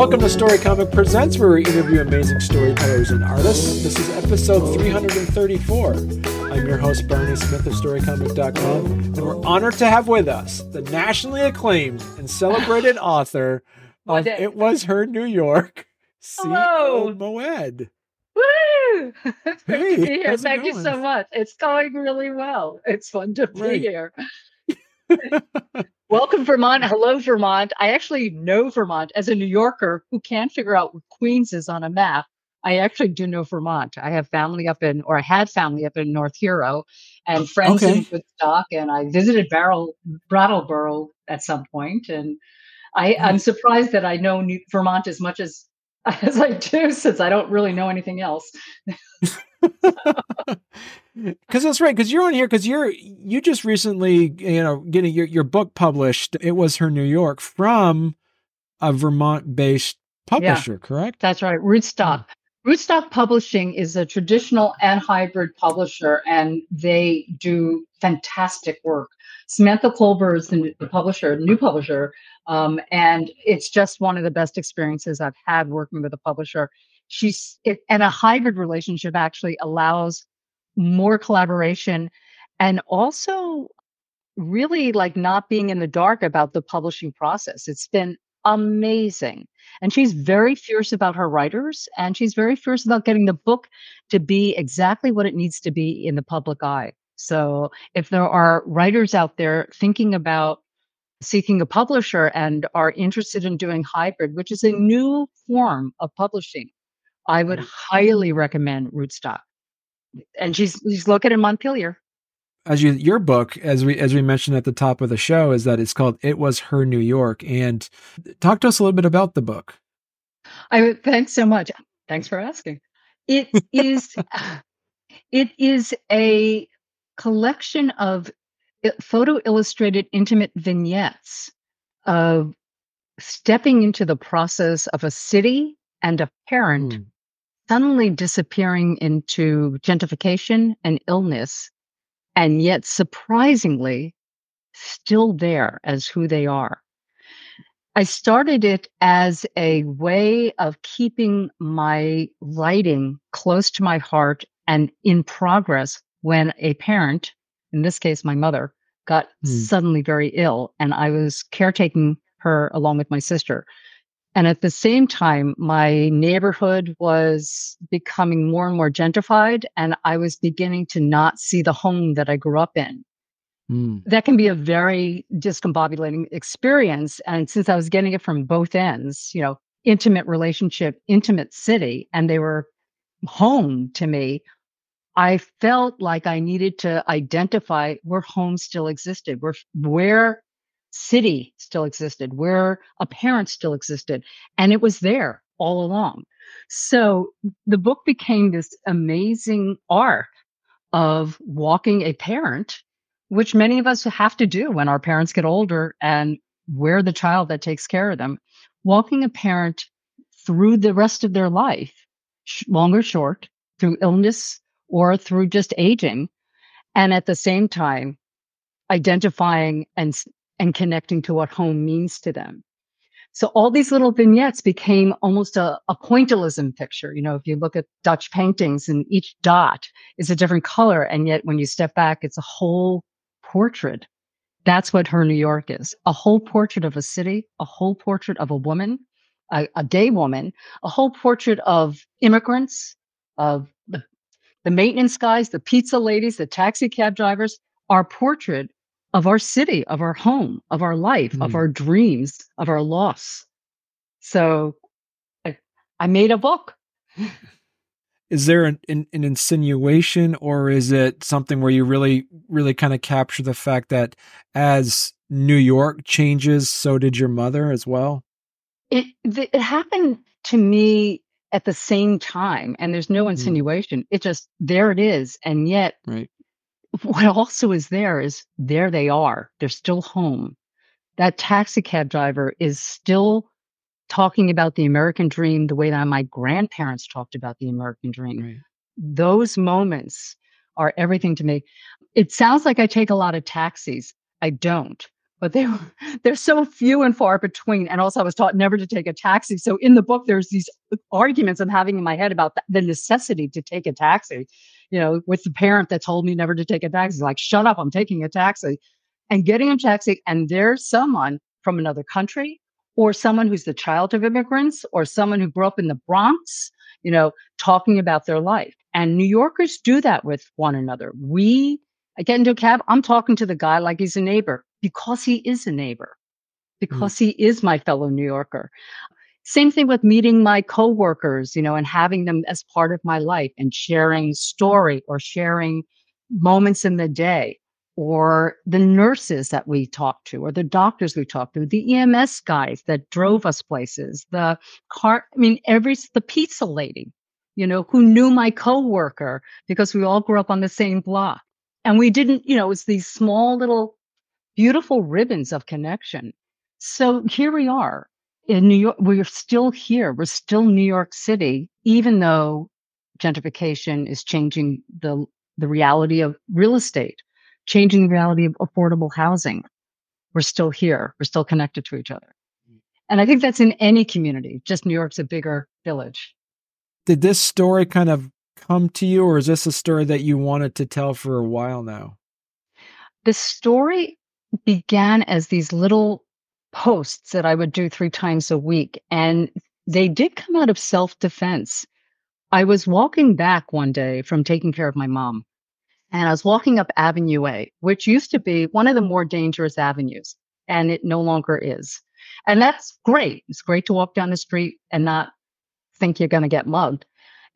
Welcome to Story Comic Presents, where we interview amazing storytellers and artists. This is episode 334. I'm your host, Barney Smith of StoryComic.com, and we're honored to have with us the nationally acclaimed and celebrated author Oh, of It Was Her New York, Hello. Moed. Woo! Hey, here. how's it Thank you so much. It's going really well. It's fun to be Great. here. Welcome, Vermont. Hello, Vermont. I actually know Vermont as a New Yorker who can't figure out where Queens is on a map. I actually do know Vermont. I have family up in, or I had family up in North Hero and friends Okay. in Woodstock, and I visited Barre, Brattleboro at some. And I, mm-hmm. I'm surprised that I know New, Vermont as much as as I do, since I don't really know anything else. Because that's right. Because you're on here. Because you're you just recently, you know, getting your your book published. It was her New York from a Vermont-based publisher, correct? That's right, Rootstock. Hmm. Rootstock Publishing is a traditional and hybrid publisher, and they do fantastic work. Samantha Kolber is the, the publisher, new publisher, um, and it's just one of the best experiences I've had working with a publisher. She's it, and a hybrid relationship actually allows more collaboration and also really like not being in the dark about the publishing process. It's been amazing. And she's very fierce about her writers and she's very fierce about getting the book to be exactly what it needs to be in the public eye. So if there are writers out there thinking about seeking a publisher and are interested in doing hybrid, which is a new form of publishing, I would mm. highly recommend Rootstock. And she's she's located in Montpelier. As you your book, as we as we mentioned at the top of the show, is that it's called "It Was Her New York." And talk to us a little bit about the book. I would- thanks so much. Thanks for asking. It is it is a collection of photo illustrated intimate vignettes of stepping into the process of a city and a parent Hmm. suddenly disappearing into gentrification and illness and yet surprisingly still there as who they are I started it as a way of keeping my writing close to my heart and in progress when a parent, in this case, my mother, got Hmm. suddenly very ill and I was caretaking her along with my sister. And at the same time, my neighborhood was becoming more and more gentrified, and I was beginning to not see the home that I grew up in Hmm. that can be a very discombobulating experience. And since I was getting it from both ends, you know, intimate relationship, intimate city, and they were home to me, I felt like I needed to identify where home still existed, where where city still existed, where a parent still existed. And it was there all along. So the book became this amazing arc of walking a parent which many of us have to do when our parents get older and we're the child that takes care of them. Walking a parent through the rest of their life, long or short, through illness or through just aging, and at the same time, identifying and, and connecting to what home means to them. So all these little vignettes became almost a, a pointillism picture. You know, if you look at Dutch paintings and each dot is a different color, and yet when you step back, it's a whole portrait. That's what her New York is a whole portrait of a city, a whole portrait of a woman, a, a gay woman, a whole portrait of immigrants, of the, the maintenance guys, the pizza ladies, the taxi cab drivers, our portrait of our city, of our home, of our life, of Mm. our dreams, of our loss. So I, I made a book. Is there an, an, an insinuation, or is it something where you really, really kind of capture the fact that as New York changes, so did your mother as well? It, it happened to me at the same time, and there's no Mm. insinuation. It just, there it is. And yet, Right. What also is there is there they are. They're still home. That taxi cab driver is still talking about the American dream the way that my grandparents talked about the American dream. Right. Those moments are everything to me. It sounds like I take a lot of taxis. I don't but they were they're so few and far between and also i was taught never to take a taxi so in the book there's these uh, arguments i'm having in my head about the necessity to take a taxi you know with the parent that told me never to take a taxi like shut up i'm taking a taxi and getting a taxi and there's someone from another country or someone who's the child of immigrants or someone who grew up in the bronx you know talking about their life and new yorkers do that with one another we I get into a cab, I'm talking to the guy like he's a neighbor because he is a neighbor, mm. because mm. he is my fellow New Yorker. Same thing with meeting my coworkers, you know, and having them as part of my life and sharing story or sharing moments in the day or the nurses that we talked to or the doctors we talked to, the EMS guys that drove us places, the car, I mean, every, the pizza lady, you know, who knew my coworker because we all grew up on the same block. And we didn't, you know, it's these small little beautiful ribbons of connection. So here we are in New York. We're still here. We're still New York City, even though gentrification is changing the, the reality of real estate, changing the reality of affordable housing. We're still here. We're still connected to each other. And I think that's in any community, just New York's a bigger village. Did this story kind of come to you, or is this a story that you wanted to tell for a while now? The story began as these little posts that I would do three times a week. And they did come out of self defense. I was walking back one day from taking care of my mom, and I was walking up Avenue A, which used to be one of the more dangerous avenues, and it no longer is. And that's great. It's great to walk down the street and not think you're going to get mugged.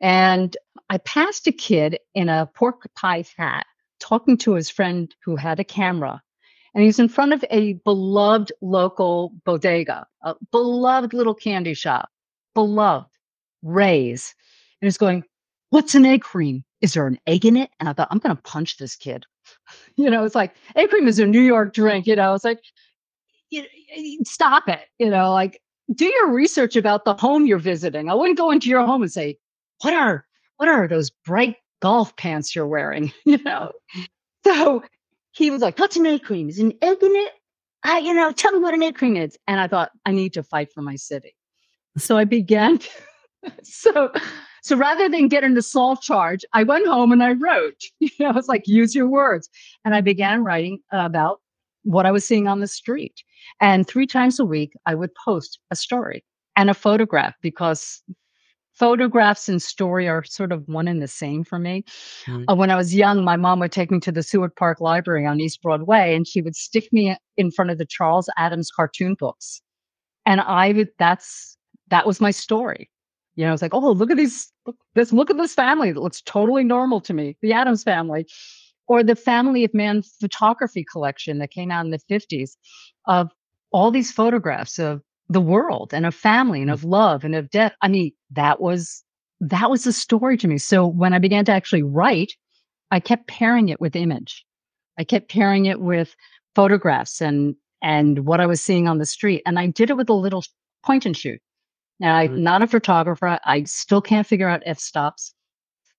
And I passed a kid in a pork pie hat talking to his friend who had a camera and he's in front of a beloved local bodega, a beloved little candy shop, beloved Ray's. And he's going, What's an egg cream? Is there an egg in it? And I thought, I'm going to punch this kid. you know, it's like egg cream is a New York drink. You know, it's like, you, stop it. You know, like do your research about the home you're visiting. I wouldn't go into your home and say, What are what are those bright golf pants you're wearing? you know. So he was like, "What's an egg cream? Is an egg in it? I, you know, tell me what an egg cream is." And I thought, I need to fight for my city. So I began. so, so rather than get an assault charge, I went home and I wrote. You know, it's like use your words, and I began writing about what I was seeing on the street. And three times a week, I would post a story and a photograph because photographs and story are sort of one and the same for me. Mm-hmm. Uh, when I was young, my mom would take me to the Seward Park Library on East Broadway, and she would stick me in front of the Charles Addams cartoon books, and I would. That's that was my story. You know, it's like, oh, look at these. Look, this. Look at this family that looks totally normal to me. The Addams family, or the Family of Man photography collection that came out in the fifties, of all these photographs of the world and of family and of mm. love and of death. I mean, that was that was the story to me. So when I began to actually write, I kept pairing it with image. I kept pairing it with photographs and and what I was seeing on the street. And I did it with a little point and shoot. Now I'm not a photographer. I still can't figure out f stops,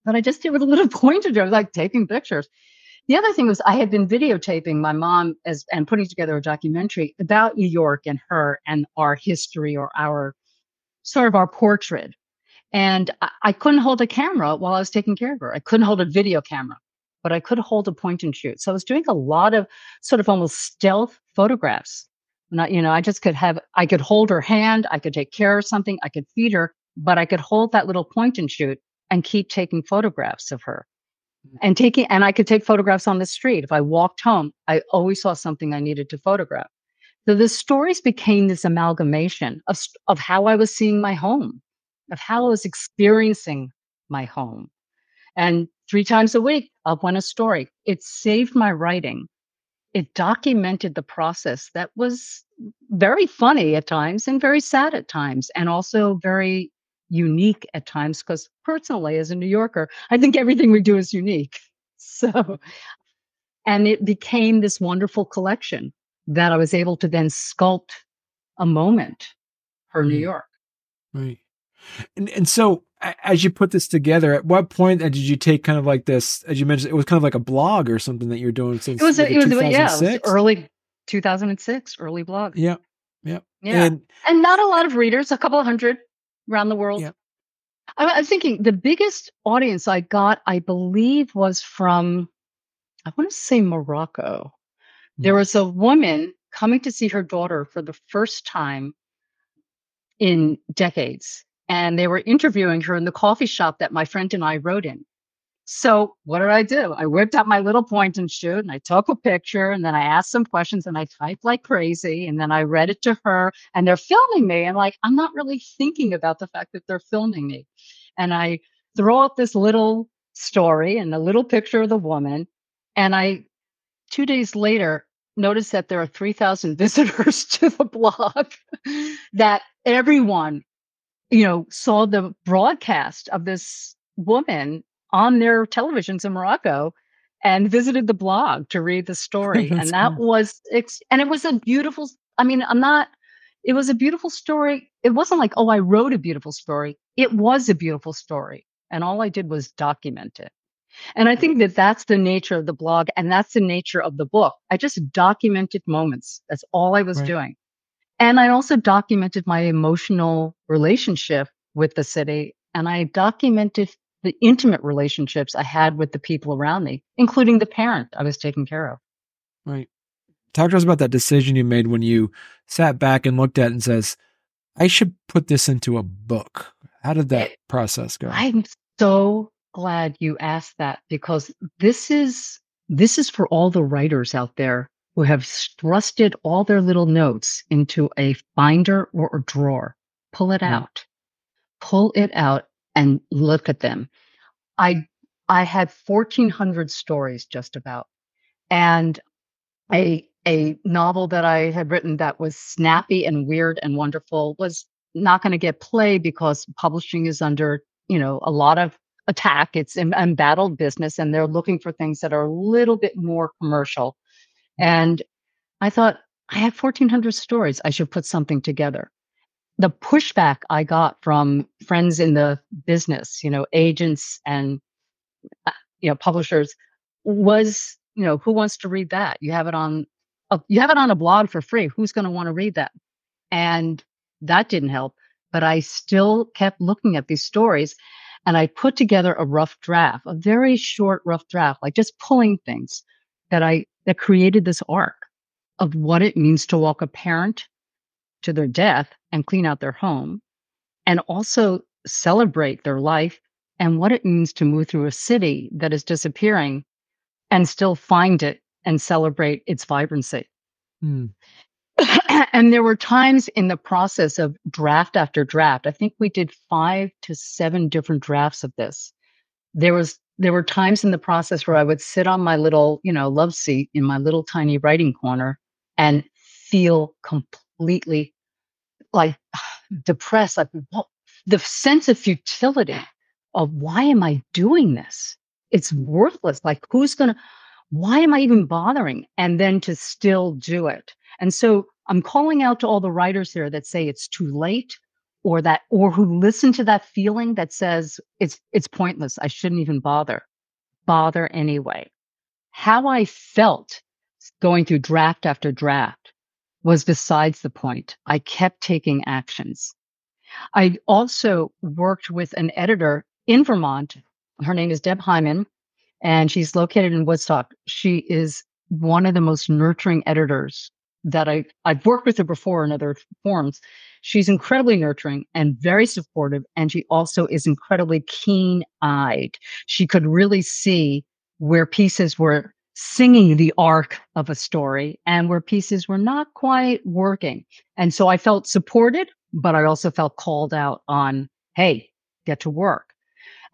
but I just did with a little point and shoot. I was like taking pictures. The other thing was I had been videotaping my mom as and putting together a documentary about New York and her and our history or our sort of our portrait. And I, I couldn't hold a camera while I was taking care of her. I couldn't hold a video camera, but I could hold a point and shoot. So I was doing a lot of sort of almost stealth photographs. Not, you know, I just could have, I could hold her hand, I could take care of something, I could feed her, but I could hold that little point and shoot and keep taking photographs of her Mm-hmm. and taking and i could take photographs on the street. If i walked home i always saw something i needed to photograph. So the stories became this amalgamation of, of how i was seeing my home of how i was experiencing my home. And three times a week up went a story. It saved my writing. It documented the process that was very funny at times and very sad at times and also very unique at times because personally as a new yorker i think everything we do is unique so and it became this wonderful collection that i was able to then sculpt a moment for new mm. york Right. And and so as you put this together, at what point did you take kind of like this? As you mentioned, it was kind of like a blog or something that you're doing since it was. Like it was yeah, it was early 2006, early blog. Yeah, yeah, yeah, and, and not a lot of readers, a couple of hundred around the world. Yeah. I was thinking the biggest audience I got, I believe, was from I want to say Morocco. There hmm. was a woman coming to see her daughter for the first time in decades and they were interviewing her in the coffee shop that my friend and I wrote in. So what did I do? I whipped out my little point and shoot and I took a picture and then I asked some questions and I typed like crazy and then I read it to her and they're filming me and like I'm not really thinking about the fact that they're filming me. And I throw out this little story and a little picture of the woman and I 2 days later notice that there are 3000 visitors to the blog that everyone you know, saw the broadcast of this woman on their televisions in Morocco and visited the blog to read the story. and that cool. was, and it was a beautiful, I mean, I'm not, it was a beautiful story. It wasn't like, oh, I wrote a beautiful story. It was a beautiful story. And all I did was document it. And I think that that's the nature of the blog and that's the nature of the book. I just documented moments. That's all I was right. doing. And I also documented my emotional relationship with the city. And I documented the intimate relationships I had with the people around me, including the parent I was taking care of. Right. Talk to us about that decision you made when you sat back and looked at it and says, I should put this into a book. How did that it, process go? I'm so glad you asked that because this is this is for all the writers out there who have thrusted all their little notes into a binder or a drawer. Pull it out. Pull it out and look at them. I I had 1400 stories just about and a a novel that I had written that was snappy and weird and wonderful was not going to get play because publishing is under, you know, a lot of attack. It's an embattled business and they're looking for things that are a little bit more commercial. And I thought, I have 1,400 stories. I should put something together. The pushback I got from friends in the business, you know, agents and, uh, you know, publishers was, you know, who wants to read that? You have it on, a, you have it on a blog for free. Who's going to want to read that? And that didn't help. But I still kept looking at these stories and I put together a rough draft, a very short, rough draft, like just pulling things that I that created this arc of what it means to walk a parent to their death and clean out their home, and also celebrate their life and what it means to move through a city that is disappearing and still find it and celebrate its vibrancy. Mm. and there were times in the process of draft after draft, I think we did five to seven different drafts of this. There was there were times in the process where I would sit on my little, you know, love seat in my little tiny writing corner and feel completely like depressed, like the sense of futility of why am I doing this? It's worthless. Like who's to, why am I even bothering? And then to still do it. And so I'm calling out to all the writers here that say it's too late or that or who listen to that feeling that says it's it's pointless i shouldn't even bother bother anyway how i felt going through draft after draft was besides the point i kept taking actions i also worked with an editor in vermont her name is deb hyman and she's located in woodstock she is one of the most nurturing editors that I, I've worked with her before in other forms. She's incredibly nurturing and very supportive. And she also is incredibly keen eyed. She could really see where pieces were singing the arc of a story and where pieces were not quite working. And so I felt supported, but I also felt called out on, hey, get to work.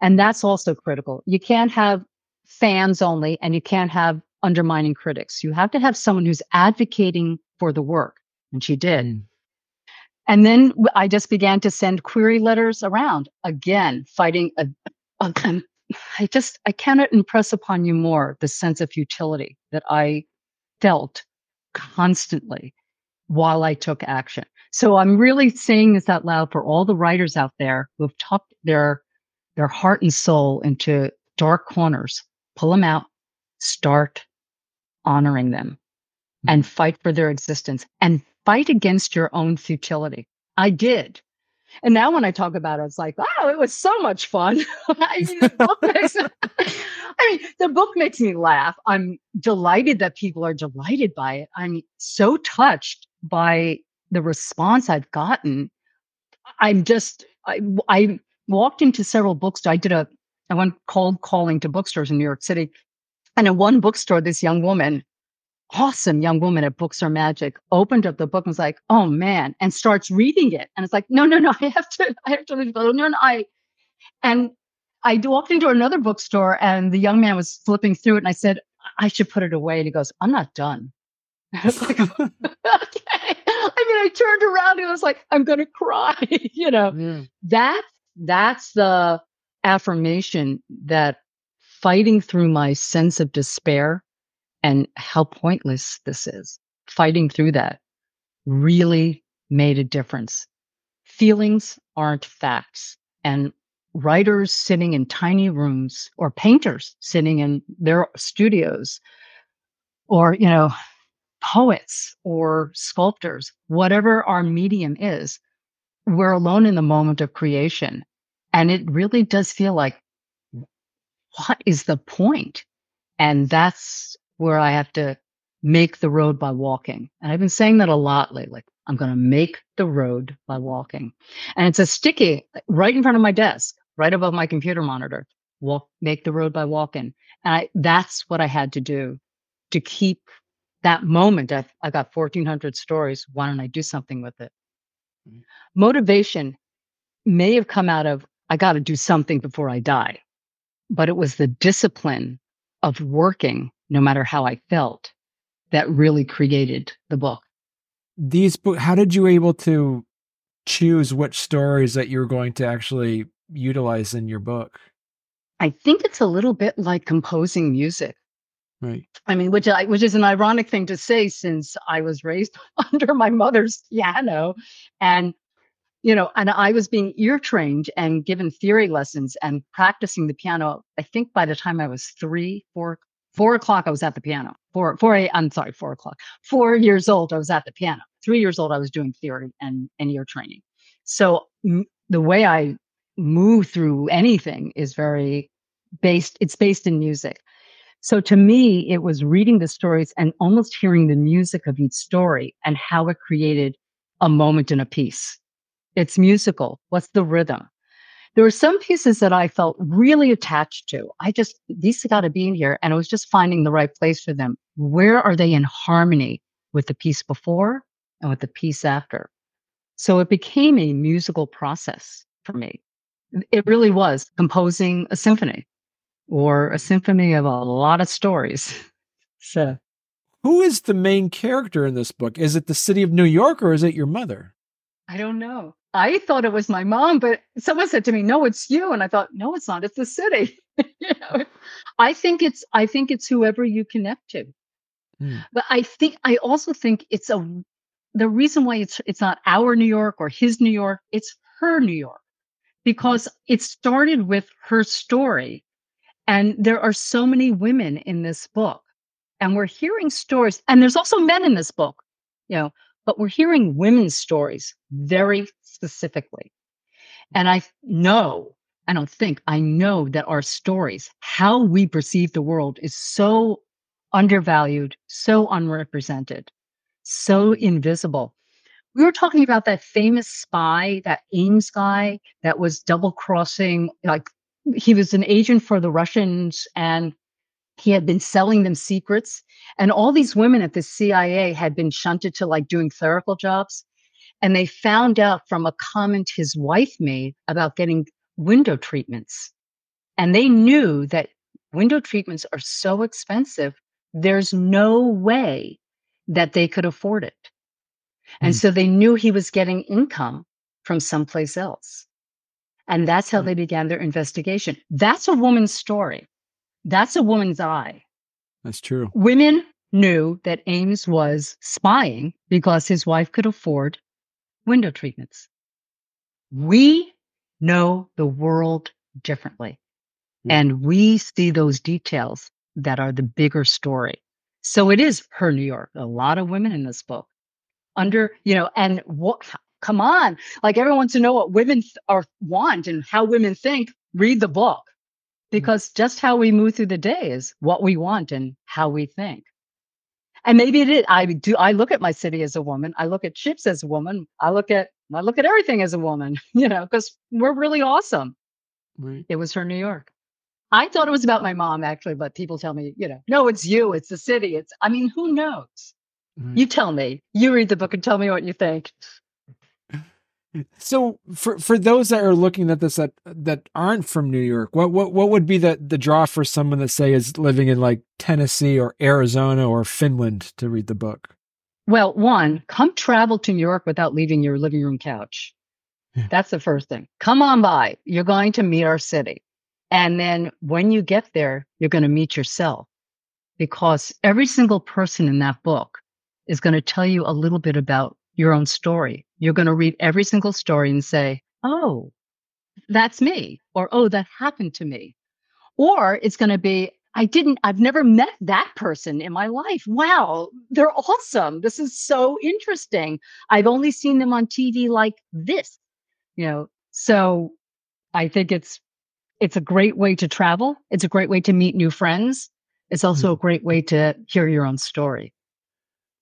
And that's also critical. You can't have fans only and you can't have undermining critics. You have to have someone who's advocating for the work. And she did. Mm. And then I just began to send query letters around again, fighting a, a, a I just, I cannot impress upon you more the sense of futility that I felt constantly while I took action. So I'm really saying this out loud for all the writers out there who have tucked their their heart and soul into dark corners. Pull them out, start honoring them and mm-hmm. fight for their existence and fight against your own futility. I did. And now when I talk about it, it's like, oh, it was so much fun. I, mean, the book makes, I mean, the book makes me laugh. I'm delighted that people are delighted by it. I'm so touched by the response I've gotten. I'm just, I, I walked into several bookstores. I did a, I went cold calling to bookstores in New York City. And in one bookstore, this young woman awesome young woman at Books Are Magic opened up the book and was like, oh man, and starts reading it. And it's like, no, no, no, I have to, I have to read No, no, I, and I walked into another bookstore and the young man was flipping through it and I said, I should put it away. And he goes, I'm not done. I was like, okay. I mean, I turned around and I was like, I'm going to cry. you know, yeah. that, that's the affirmation that fighting through my sense of despair and how pointless this is. Fighting through that really made a difference. Feelings aren't facts. And writers sitting in tiny rooms or painters sitting in their studios or, you know, poets or sculptors, whatever our medium is, we're alone in the moment of creation. And it really does feel like, what is the point? And that's where I have to make the road by walking. And I've been saying that a lot lately. I'm going to make the road by walking. And it's a sticky right in front of my desk, right above my computer monitor. Walk, make the road by walking. And I, that's what I had to do to keep that moment. I've, I got 1400 stories. Why don't I do something with it? Mm-hmm. Motivation may have come out of, I got to do something before I die, but it was the discipline of working no matter how I felt, that really created the book. These how did you able to choose which stories that you're going to actually utilize in your book? I think it's a little bit like composing music. Right. I mean, which I, which is an ironic thing to say since I was raised under my mother's piano, and you know, and I was being ear trained and given theory lessons and practicing the piano. I think by the time I was three, four, Four o'clock, I was at the piano. Four, four, eight, I'm sorry, four o'clock. Four years old, I was at the piano. Three years old, I was doing theory and, and ear training. So m- the way I move through anything is very based, it's based in music. So to me, it was reading the stories and almost hearing the music of each story and how it created a moment in a piece. It's musical. What's the rhythm? there were some pieces that I felt really attached to. I just, these got to be in here. And I was just finding the right place for them. Where are they in harmony with the piece before and with the piece after? So it became a musical process for me. It really was composing a symphony or a symphony of a lot of stories. so, who is the main character in this book? Is it the city of New York or is it your mother? I don't know. I thought it was my mom, but someone said to me, "No, it's you," and I thought, "No, it's not. It's the city." you know, I think it's I think it's whoever you connect to. Mm. But I think I also think it's a the reason why it's it's not our New York or his New York. It's her New York because it started with her story, and there are so many women in this book, and we're hearing stories, and there's also men in this book. You know, but we're hearing women's stories very specifically. And I know, I don't think, I know that our stories, how we perceive the world is so undervalued, so unrepresented, so invisible. We were talking about that famous spy, that Ames guy that was double crossing, like he was an agent for the Russians and he had been selling them secrets. And all these women at the CIA had been shunted to like doing clerical jobs. And they found out from a comment his wife made about getting window treatments. And they knew that window treatments are so expensive, there's no way that they could afford it. And mm. so they knew he was getting income from someplace else. And that's how they began their investigation. That's a woman's story. That's a woman's eye. That's true. Women knew that Ames was spying because his wife could afford window treatments. We know the world differently. Yeah. And we see those details that are the bigger story. So it is her New York. A lot of women in this book. Under, you know, and what come on. Like everyone wants to know what women are want and how women think. Read the book. Mm. Because just how we move through the day is what we want and how we think. And maybe it is. I do. I look at my city as a woman. I look at chips as a woman. I look at I look at everything as a woman. You know, because we're really awesome. Right. It was her New York. I thought it was about my mom actually, but people tell me, you know, no, it's you. It's the city. It's. I mean, who knows? right. You tell me. You read the book and tell me what you think. So for for those that are looking at this that that aren't from New York, what what what would be the the draw for someone that say is living in like Tennessee or Arizona or Finland to read the book? Well, one, come travel to New York without leaving your living room couch. Yeah. That's the first thing. Come on by. You're going to meet our city. And then when you get there, you're going to meet yourself because every single person in that book is going to tell you a little bit about your own story. You're going to read every single story and say, Oh, that's me. Or, Oh, that happened to me. Or it's going to be, I didn't, I've never met that person in my life. Wow, they're awesome. This is so interesting. I've only seen them on TV like this, you know. So I think it's it's a great way to travel. It's a great way to meet new friends. It's also hmm. a great way to hear your own story.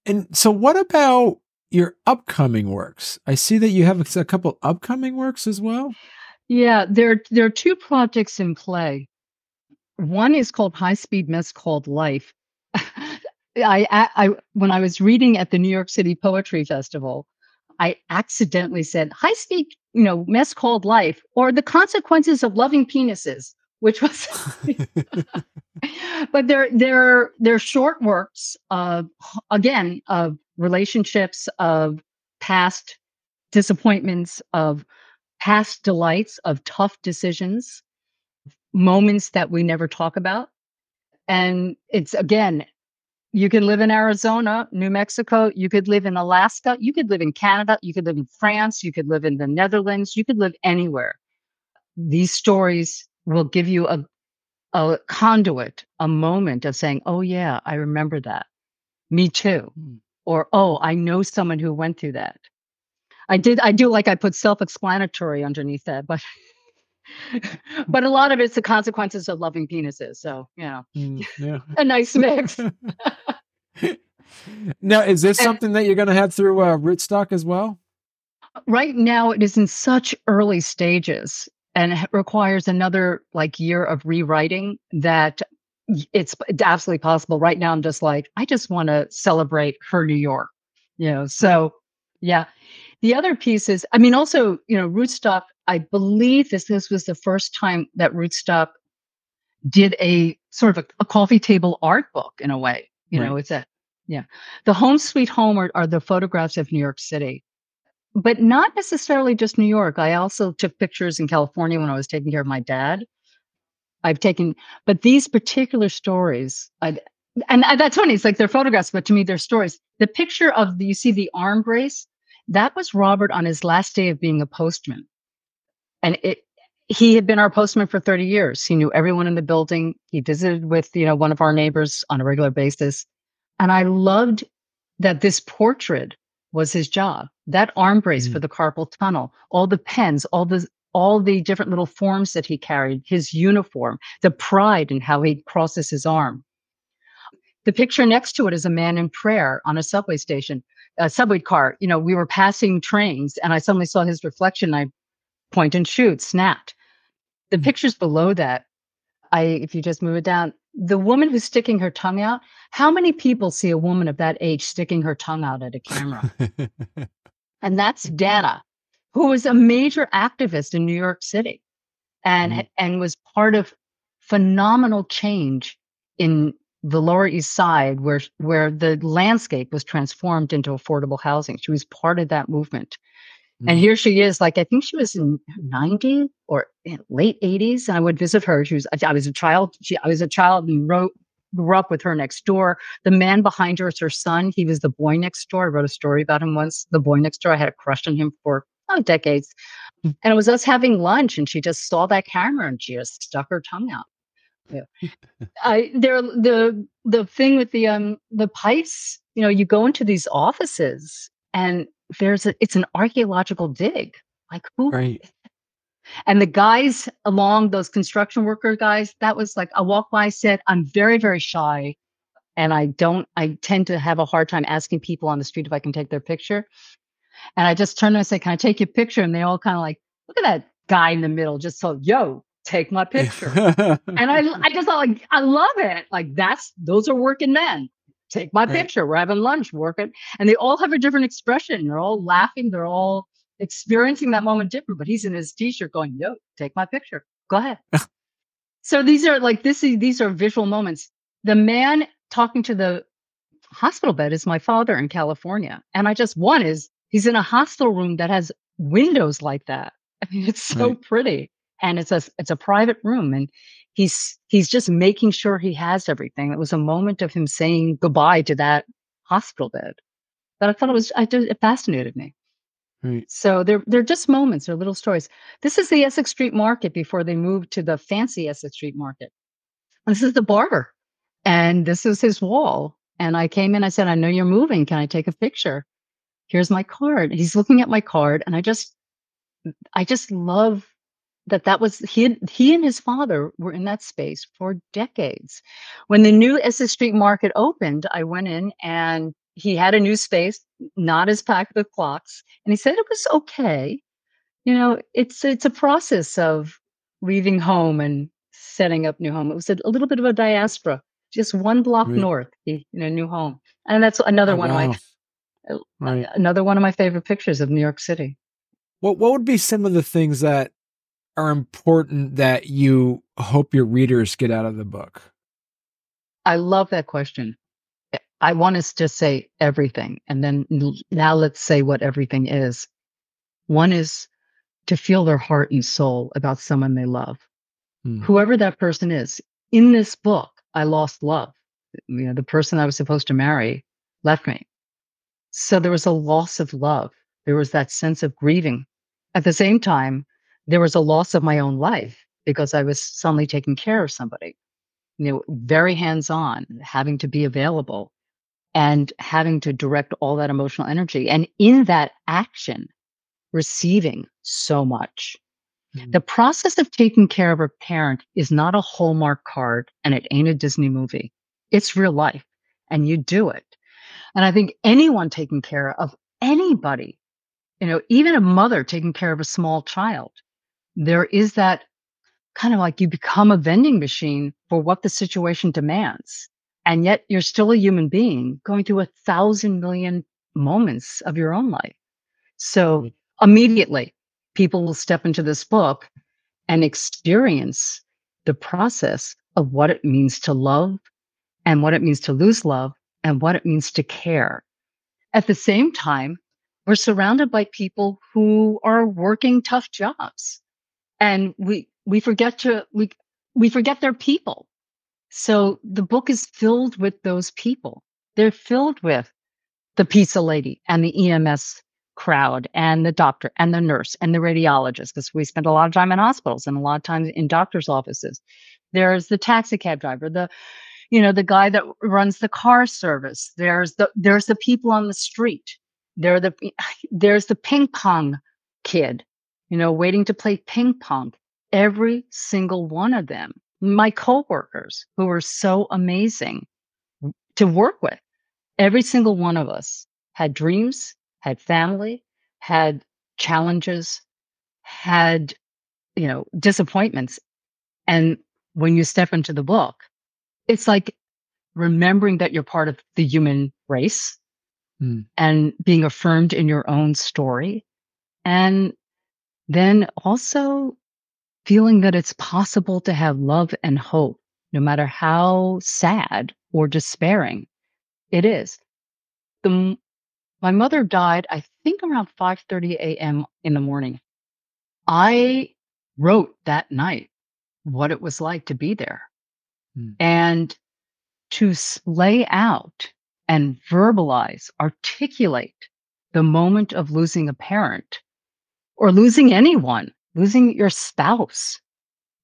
And so, what about your upcoming works? I see that you have a couple upcoming works as well. Yeah, there there are two projects in play. One is called High Speed Mess Called Life. I, I, when I was reading at the New York City Poetry Festival, I accidentally said high speed, you know, mess called life or the consequences of loving penises, which was but they're they're they're short works of again of relationships of past disappointments of past delights of tough decisions moments that we never talk about and it's again you can live in Arizona, New Mexico, you could live in Alaska, you could live in Canada, you could live in France, you could live in the Netherlands, you could live anywhere. These stories will give you a a conduit, a moment of saying, "Oh yeah, I remember that. Me too." Hmm. Or, "Oh, I know someone who went through that." I did I do like I put self-explanatory underneath that, but but a lot of it's the consequences of loving penises. So, you know, Mm, yeah. a nice mix. now, is this something that you're going to have through uh, Rootstock as well? right now it is in such early stages and it requires another like year of rewriting that it's it's absolutely possible. Right now i'm just like i just want to celebrate her new york you know so yeah. The other piece is i mean also you know rootstock i believe this this was the first time that rootstock did a sort of a, a coffee table art book in a way you know it's a yeah. The home sweet home are, are the photographs of new york city but not necessarily just New York. I also took pictures in California when I was taking care of my dad. I've taken, but these particular stories, I, and that's funny. It's like they're photographs, but to me, they're stories. The picture of the, you see the arm brace, that was Robert on his last day of being a postman. And it, he had been our postman for 30 years. He knew everyone in the building. He visited with, you know, one of our neighbors on a regular basis. And I loved that this portrait was his job. That arm brace Mm. for the carpal tunnel, all the pens, all the all the different little forms that he carried, his uniform, the pride in how he crosses his arm. The picture next to it is a man in prayer on a subway station, a subway car. You know, we were passing trains and I suddenly saw his reflection. I point and shoot, snapped. The Mm. pictures below that, I if you just move it down, the woman who's sticking her tongue out, how many people see a woman of that age sticking her tongue out at a camera? and that's Dana, who was a major activist in New York City and Mhm. and was part of phenomenal change in the Lower East Side where where the landscape was transformed into affordable housing. She was part of that movement. And Mhm. here she is, like I think she was in 90 or in late 80s. And I would visit her. She was I was a child. She I was a child and wrote grew up with her next door. The man behind her is her son. He was the boy next door. I wrote a story about him once. The boy next door. I had a crush on him for oh, decades. Hmm. And it was us having lunch, and she just saw that camera and she just stuck her tongue out. Yeah. I there the the thing with the um the pipes, you know, you go into these offices and there's a it's an archaeological dig. Like who right. And the guys along those construction worker guys, that was like I walked by, said, I'm very, very shy. And I don't, I tend to have a hard time asking people on the street if I can take their picture. And I just turned and I said, Can I take your picture? And they all kind of like, look at that guy in the middle, just so, yo, take my picture. and I I just thought like, I love it. Like that's those are working men. Take my right. picture. We're having lunch, working. And they all have a different expression. They're all laughing. They're all experiencing that moment different, but he's in his t-shirt going, yo, take my picture. Go ahead. so these are like this is these are visual moments. The man talking to the hospital bed is my father in California. And I just one is he's in a hospital room that has windows like that. I mean, it's so right. pretty. And it's a it's a private room. And he's he's just making sure he has everything. It was a moment of him saying goodbye to that hospital bed. But I thought it was I did, it fascinated me. Right. So they're they're just moments, they're little stories. This is the Essex Street Market before they moved to the fancy Essex Street Market. This is the barber, and this is his wall. And I came in, I said, I know you're moving. Can I take a picture? Here's my card. He's looking at my card, and I just I just love that that was he he and his father were in that space for decades. When the new Essex Street Market opened, I went in and he had a new space, not as packed with clocks, and he said it was okay. You know, it's it's a process of leaving home and setting up new home. It was a, a little bit of a diaspora, just one block north, in a new home, and that's another oh, one wow. of my uh, right. another one of my favorite pictures of New York City. What what would be some of the things that are important that you hope your readers get out of the book? I love that question. I want us to say everything. And then now let's say what everything is. One is to feel their heart and soul about someone they love, hmm. whoever that person is. In this book, I lost love. You know, the person I was supposed to marry left me. So there was a loss of love. There was that sense of grieving. At the same time, there was a loss of my own life because I was suddenly taking care of somebody, you know, very hands on, having to be available and having to direct all that emotional energy. And in that action, receiving so much. Mm-hmm. The process of taking care of a parent is not a Hallmark card and it ain't a Disney movie. It's real life and you do it. And I think anyone taking care of anybody, you know, even a mother taking care of a small child, there is that kind of like you become a vending machine for what the situation demands. And yet you're still a human being going through a thousand million moments of your own life. So mm-hmm. immediately people will step into this book and experience the process of what it means to love and what it means to lose love and what it means to care. At the same time, we're surrounded by people who are working tough jobs and we, we forget to, we, we forget they're people. So the book is filled with those people. They're filled with the pizza lady and the EMS crowd and the doctor and the nurse and the radiologist because we spend a lot of time in hospitals and a lot of times in doctors' offices. There's the taxi cab driver, the you know the guy that runs the car service. There's the there's the people on the street. There the there's the ping pong kid, you know, waiting to play ping pong. Every single one of them my coworkers who were so amazing to work with. Every single one of us had dreams, had family, had challenges, had, you know, disappointments. And when you step into the book, it's like remembering that you're part of the human race mm. and being affirmed in your own story. And then also feeling that it's possible to have love and hope, no matter how sad or despairing it is. The, my mother died, I think around 5:30 a.m. in the morning. I wrote that night what it was like to be there. Hmm. And to lay out and verbalize, articulate the moment of losing a parent or losing anyone, losing your spouse,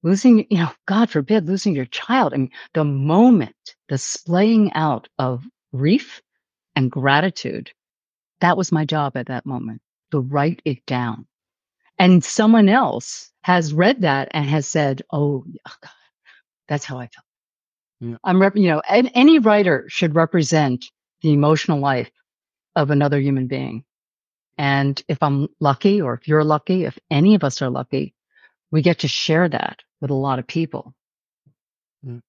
losing, you know, God forbid, losing your child. I mean, the moment, the splaying out of grief and gratitude, that was my job at that moment to write it down. And someone else has read that and has said, Oh, God, that's how I felt. Yeah. I'm, rep- you know, any writer should represent the emotional life of another human being. And if I'm lucky, or if you're lucky, if any of us are lucky, we get to share that with a lot of people. Mm.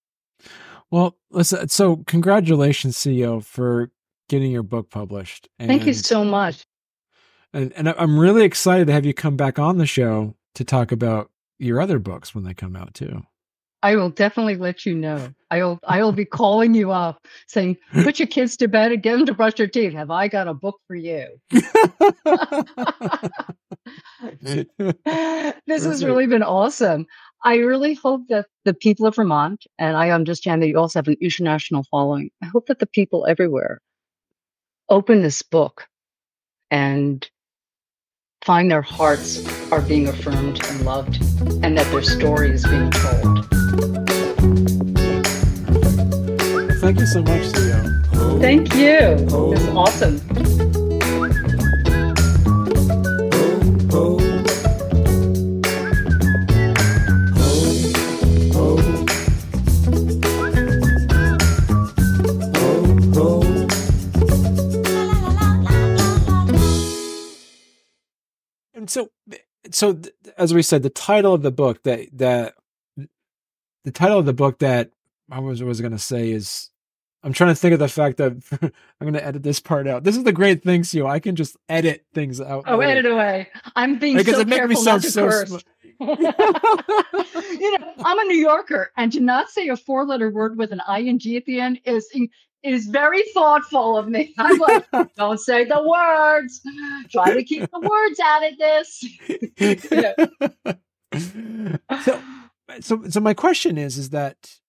Well, listen, so congratulations, C.O., for getting your book published. And, Thank you so much. And, and I'm really excited to have you come back on the show to talk about your other books when they come out too. I will definitely let you know. I'll I'll be calling you up saying, "Put your kids to bed and get them to brush their teeth. Have I got a book for you?" this has really been awesome. I really hope that the people of Vermont, and I understand that you also have an international following. I hope that the people everywhere open this book and find their hearts are being affirmed and loved, and that their story is being told. Thank you so much, CEO. Thank you. This is awesome. And so, so as we said, the title of the book that that the title of the book that I was was going to say is I'm trying to think of the fact that I'm going to edit this part out. This is the great thing, Sue. I can just edit things out. Oh, later. edit away. I'm being because so it makes me sound so. Sm- you know, I'm a New Yorker, and to not say a four-letter word with an ing at the end is is very thoughtful of me. I'm like, don't say the words. Try to keep the words out of this. so, so, so my question is, is that